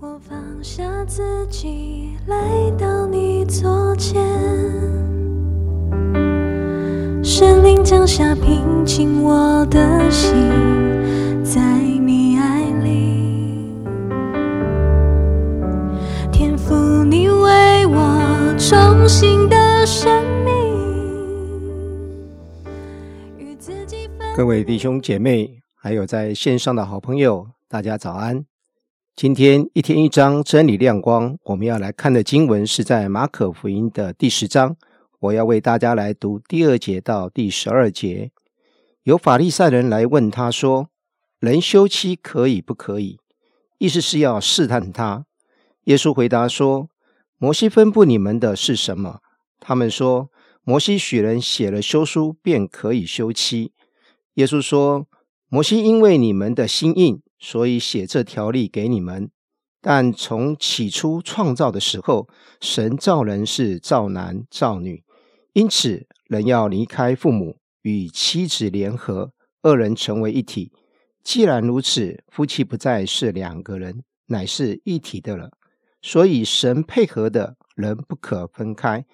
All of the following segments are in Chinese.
我放下自己，来到你左前，神灵降下平静我的心，在你爱里，天赋你为我重新的生命，与自己分各位弟兄姐妹，还有在线上的好朋友，大家早安。今天一天一章真理亮光，我们要来看的经文是在马可福音的第十章。我要为大家来读第二节到第十二节。有法利赛人来问他说：“人休妻可以不可以？”意思是要试探他。耶稣回答说：“摩西吩咐你们的是什么？”他们说：“摩西许人写了休书，便可以休妻。”耶稣说：“摩西因为你们的心硬，所以写这条例给你们。但从起初创造的时候，神造人是造男造女，因此人要离开父母，与妻子联合，二人成为一体。既然如此，夫妻不再是两个人，乃是一体的了。所以神配合的人不可分开。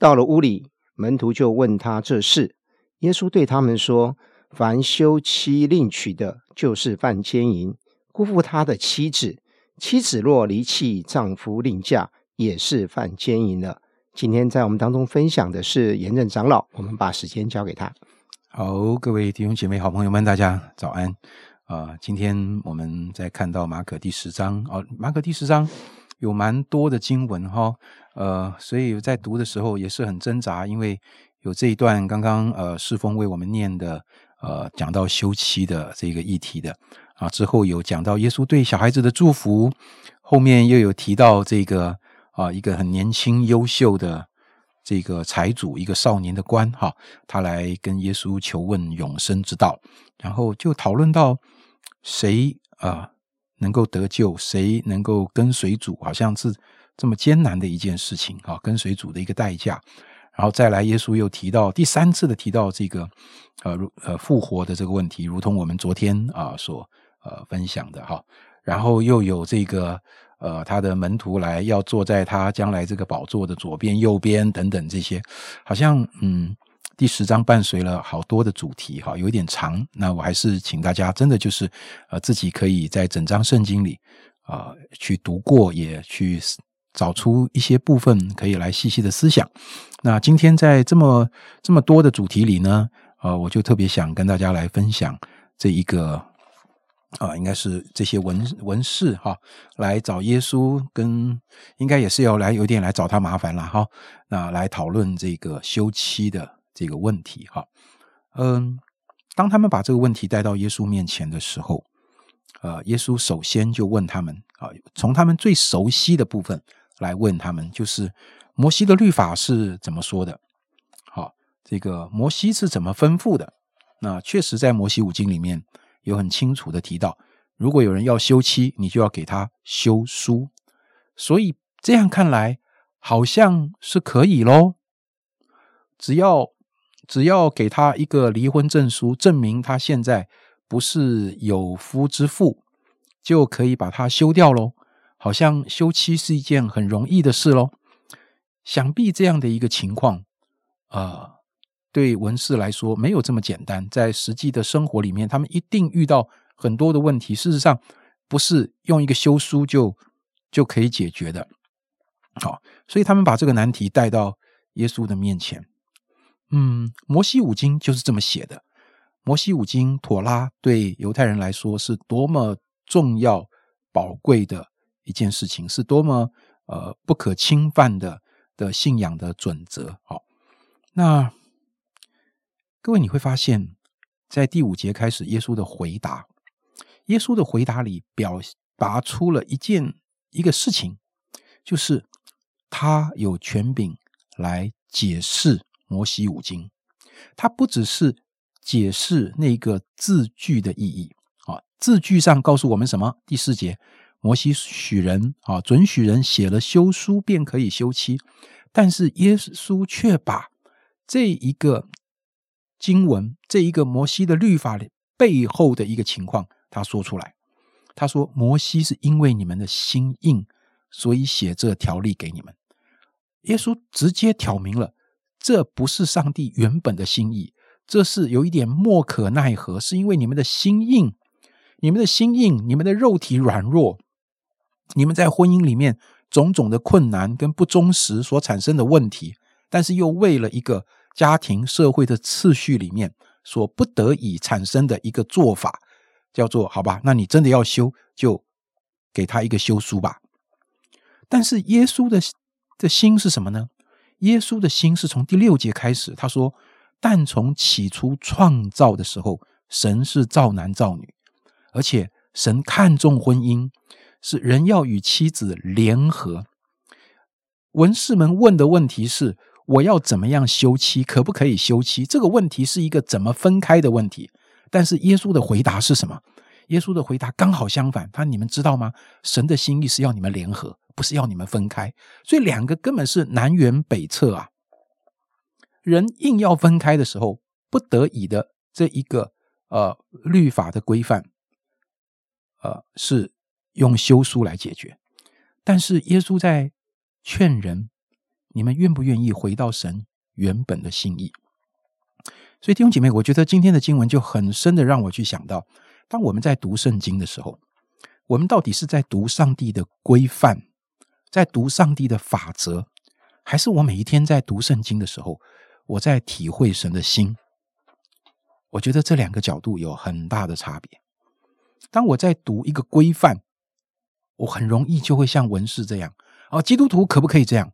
到了屋里，门徒就问他这事。耶稣对他们说：“凡休妻另娶的，就是犯奸淫，辜负他的妻子；妻子若离弃丈夫另嫁，也是犯奸淫了。”今天在我们当中分享的是严正长老，我们把时间交给他。好，各位弟兄姐妹、好朋友们，大家早安啊、今天我们在看到马可第十章哦，马可第十章有蛮多的经文哈、呃，所以在读的时候也是很挣扎，因为有这一段刚刚呃世峰为我们念的呃讲到休妻的这个议题的啊，之后有讲到耶稣对小孩子的祝福，后面又有提到这个啊一个很年轻优秀的这个财主，一个少年的官哈，他来跟耶稣求问永生之道，然后就讨论到谁啊、能够得救，谁能够跟随主，好像是这么艰难的一件事情啊，跟随主的一个代价。然后再来，耶稣又提到第三次的提到这个呃如呃复活的这个问题，如同我们昨天啊、所呃分享的哈。然后又有这个呃他的门徒来要坐在他将来这个宝座的左边、右边等等这些，好像嗯第十章伴随了好多的主题哈，有一点长。那我还是请大家真的就是呃自己可以在整章圣经里啊、去读过，也去找出一些部分可以来细细的思想。那今天在这么这么多的主题里呢，呃，我就特别想跟大家来分享这一个啊、应该是这些文文士哈，来找耶稣跟应该也是要来有点来找他麻烦了哈。那来讨论这个休妻的这个问题哈。嗯，当他们把这个问题带到耶稣面前的时候，呃，耶稣首先就问他们啊，从他们最熟悉的部分来问他们，就是摩西的律法是怎么说的？好，这个摩西是怎么吩咐的？那确实在摩西五经里面有很清楚的提到，如果有人要休妻，你就要给他休书。所以这样看来，好像是可以喽。只要只要给他一个离婚证书，证明他现在不是有夫之妇，就可以把他休掉喽。好像休妻是一件很容易的事喽。想必这样的一个情况，呃，对文士来说没有这么简单。在实际的生活里面，他们一定遇到很多的问题。事实上，不是用一个休书就就可以解决的。好，所以他们把这个难题带到耶稣的面前。嗯，摩西五经就是这么写的。摩西五经妥拉对犹太人来说是多么重要、宝贵的一件事情，是多么呃不可侵犯的的信仰的准则。好，那各位你会发现，在第五节开始，耶稣的回答，耶稣的回答里表达出了一件一个事情，就是他有权柄来解释摩西五经，他不只是解释那个字句的意义啊，字句上告诉我们什么？第四节，摩西许人啊，准许人写了休书便可以休妻，但是耶稣却把这一个经文，这一个摩西的律法背后的一个情况，他说出来。他说：“摩西是因为你们的心硬，所以写这条例给你们。”耶稣直接挑明了，这不是上帝原本的心意，这是有一点莫可奈何，是因为你们的心硬，你们的心硬，你们的肉体软弱，你们在婚姻里面种种的困难跟不忠实所产生的问题，但是又为了一个家庭社会的次序里面。所不得已产生的一个做法，叫做好吧？那你真的要修，就给他一个修书吧。但是耶稣的的心是什么呢？耶稣的心是从第六节开始，他说：“但从起初创造的时候，神是造男造女，而且神看重婚姻，是人要与妻子联合。”文士们问的问题是。我要怎么样休妻？可不可以休妻？这个问题是一个怎么分开的问题。但是耶稣的回答是什么？耶稣的回答刚好相反。他你们知道吗？神的心意是要你们联合，不是要你们分开。所以两个根本是南辕北辙啊！人硬要分开的时候，不得已的这一个呃律法的规范，呃是用休书来解决。但是耶稣在劝人。你们愿不愿意回到神原本的心意？所以弟兄姐妹，我觉得今天的经文就很深的让我去想到，当我们在读圣经的时候，我们到底是在读上帝的规范，在读上帝的法则，还是我每一天在读圣经的时候，我在体会神的心？我觉得这两个角度有很大的差别。当我在读一个规范，我很容易就会像文士这样：哦，基督徒可不可以这样？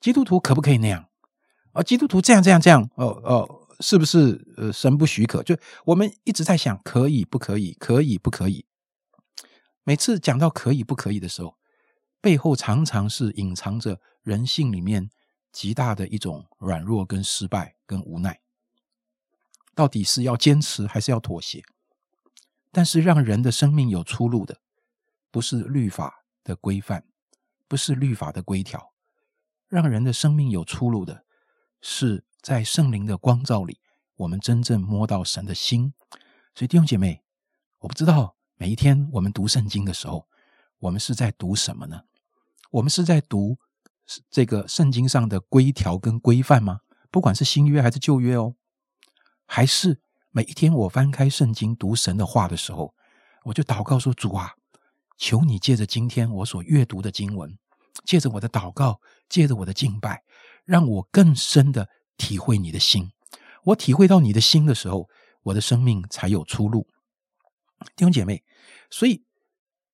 基督徒可不可以那样？啊，基督徒这样这样这样，哦哦，是不是呃神不许可？就我们一直在想，可以不可以？可以不可以？每次讲到可以不可以的时候，背后常常是隐藏着人性里面极大的一种软弱、跟失败、跟无奈。到底是要坚持还是要妥协？但是让人的生命有出路的，不是律法的规范，不是律法的规条。让人的生命有出路的，是在圣灵的光照里，我们真正摸到神的心。所以弟兄姐妹，我不知道每一天我们读圣经的时候，我们是在读什么呢？我们是在读这个圣经上的规条跟规范吗？不管是新约还是旧约哦，还是每一天我翻开圣经读神的话的时候，我就祷告说：主啊，求你借着今天我所阅读的经文。借着我的祷告，借着我的敬拜，让我更深的体会你的心。我体会到你的心的时候，我的生命才有出路。弟兄姐妹，所以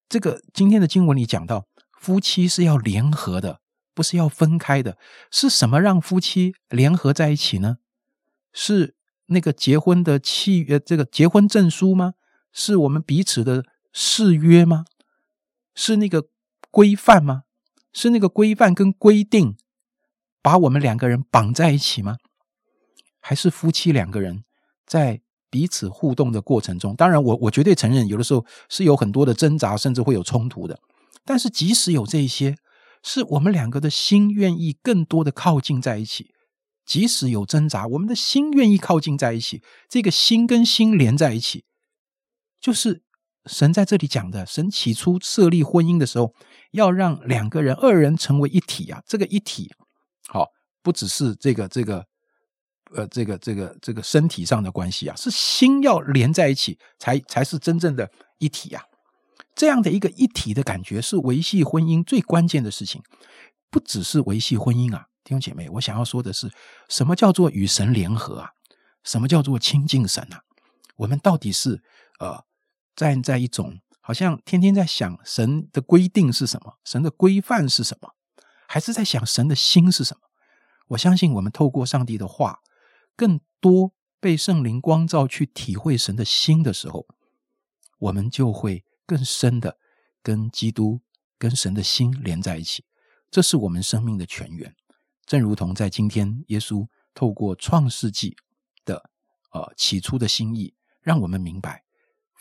这个今天的经文里讲到，夫妻是要联合的，不是要分开的。是什么让夫妻联合在一起呢？是那个结婚的契呃，这个结婚证书吗？是我们彼此的誓约吗？是那个规范吗？是那个规范跟规定把我们两个人绑在一起吗？还是夫妻两个人在彼此互动的过程中？当然，我我绝对承认，有的时候是有很多的挣扎，甚至会有冲突的。但是，即使有这些，是我们两个的心愿意更多的靠近在一起。即使有挣扎，我们的心愿意靠近在一起，这个心跟心连在一起，就是。神在这里讲的，神起初设立婚姻的时候，要让两个人、二人成为一体啊。这个一体，好，不只是这个、这个，呃，这个、这个、这个身体上的关系啊，是心要连在一起，才才是真正的一体啊。这样的一个一体的感觉，是维系婚姻最关键的事情。不只是维系婚姻啊，弟兄姐妹，我想要说的是，什么叫做与神联合啊？什么叫做亲近神啊？我们到底是呃？站在一种好像天天在想神的规定是什么，神的规范是什么，还是在想神的心是什么？我相信我们透过上帝的话，更多被圣灵光照去体会神的心的时候，我们就会更深的跟基督、跟神的心连在一起。这是我们生命的泉源。正如同在今天，耶稣透过创世纪的呃起初的心意，让我们明白。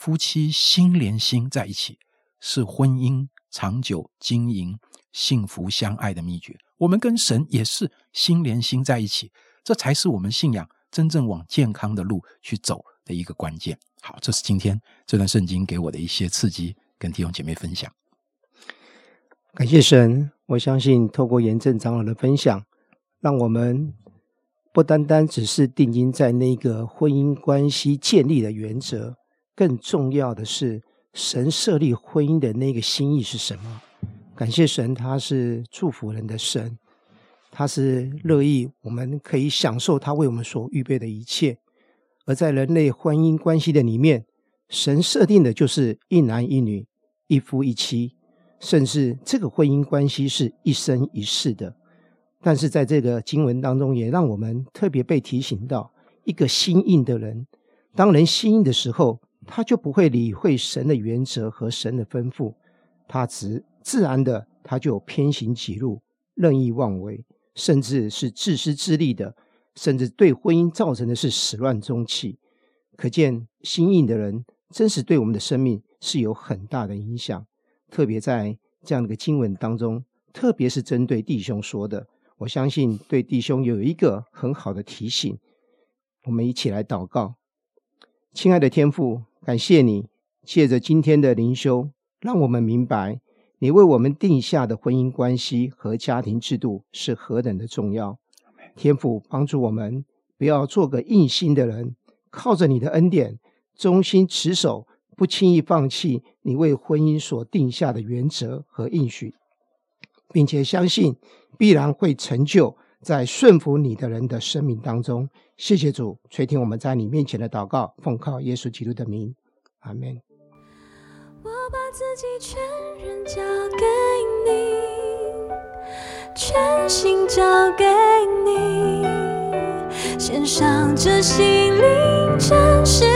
夫妻心连心在一起，是婚姻长久经营、幸福相爱的秘诀。我们跟神也是心连心在一起，这才是我们信仰真正往健康的路去走的一个关键。好，这是今天这段圣经给我的一些刺激跟弟兄姐妹分享。感谢神，我相信透过严正长老的分享，让我们不单单只是定睛在那个婚姻关系建立的原则，更重要的是神设立婚姻的那个心意是什么。感谢神，他是祝福人的神，他是乐意我们可以享受他为我们所预备的一切。而在人类婚姻关系的里面，神设定的就是一男一女，一夫一妻。甚至这个婚姻关系是一生一世的，但是在这个经文当中，也让我们特别被提醒到，一个心硬的人，当人心硬的时候，他就不会理会神的原则和神的吩咐，他只自然的他就偏行己路，任意妄为，甚至是自私自利的，甚至对婚姻造成的是始乱终弃。可见心硬的人，真是对我们的生命是有很大的影响。特别在这样的一个经文当中，特别是针对弟兄说的，我相信对弟兄有一个很好的提醒。我们一起来祷告，亲爱的天父，感谢你借着今天的灵修，让我们明白你为我们定下的婚姻关系和家庭制度是何等的重要。天父帮助我们，不要做个硬心的人，靠着你的恩典，忠心持守。不轻易放弃你为婚姻所定下的原则和应许，并且相信必然会成就在顺服你的人的生命当中。谢谢主垂听我们在你面前的祷告，奉靠耶稣基督的名，阿门。我把自己全人交给你，全心交给你，献上这心灵，真实。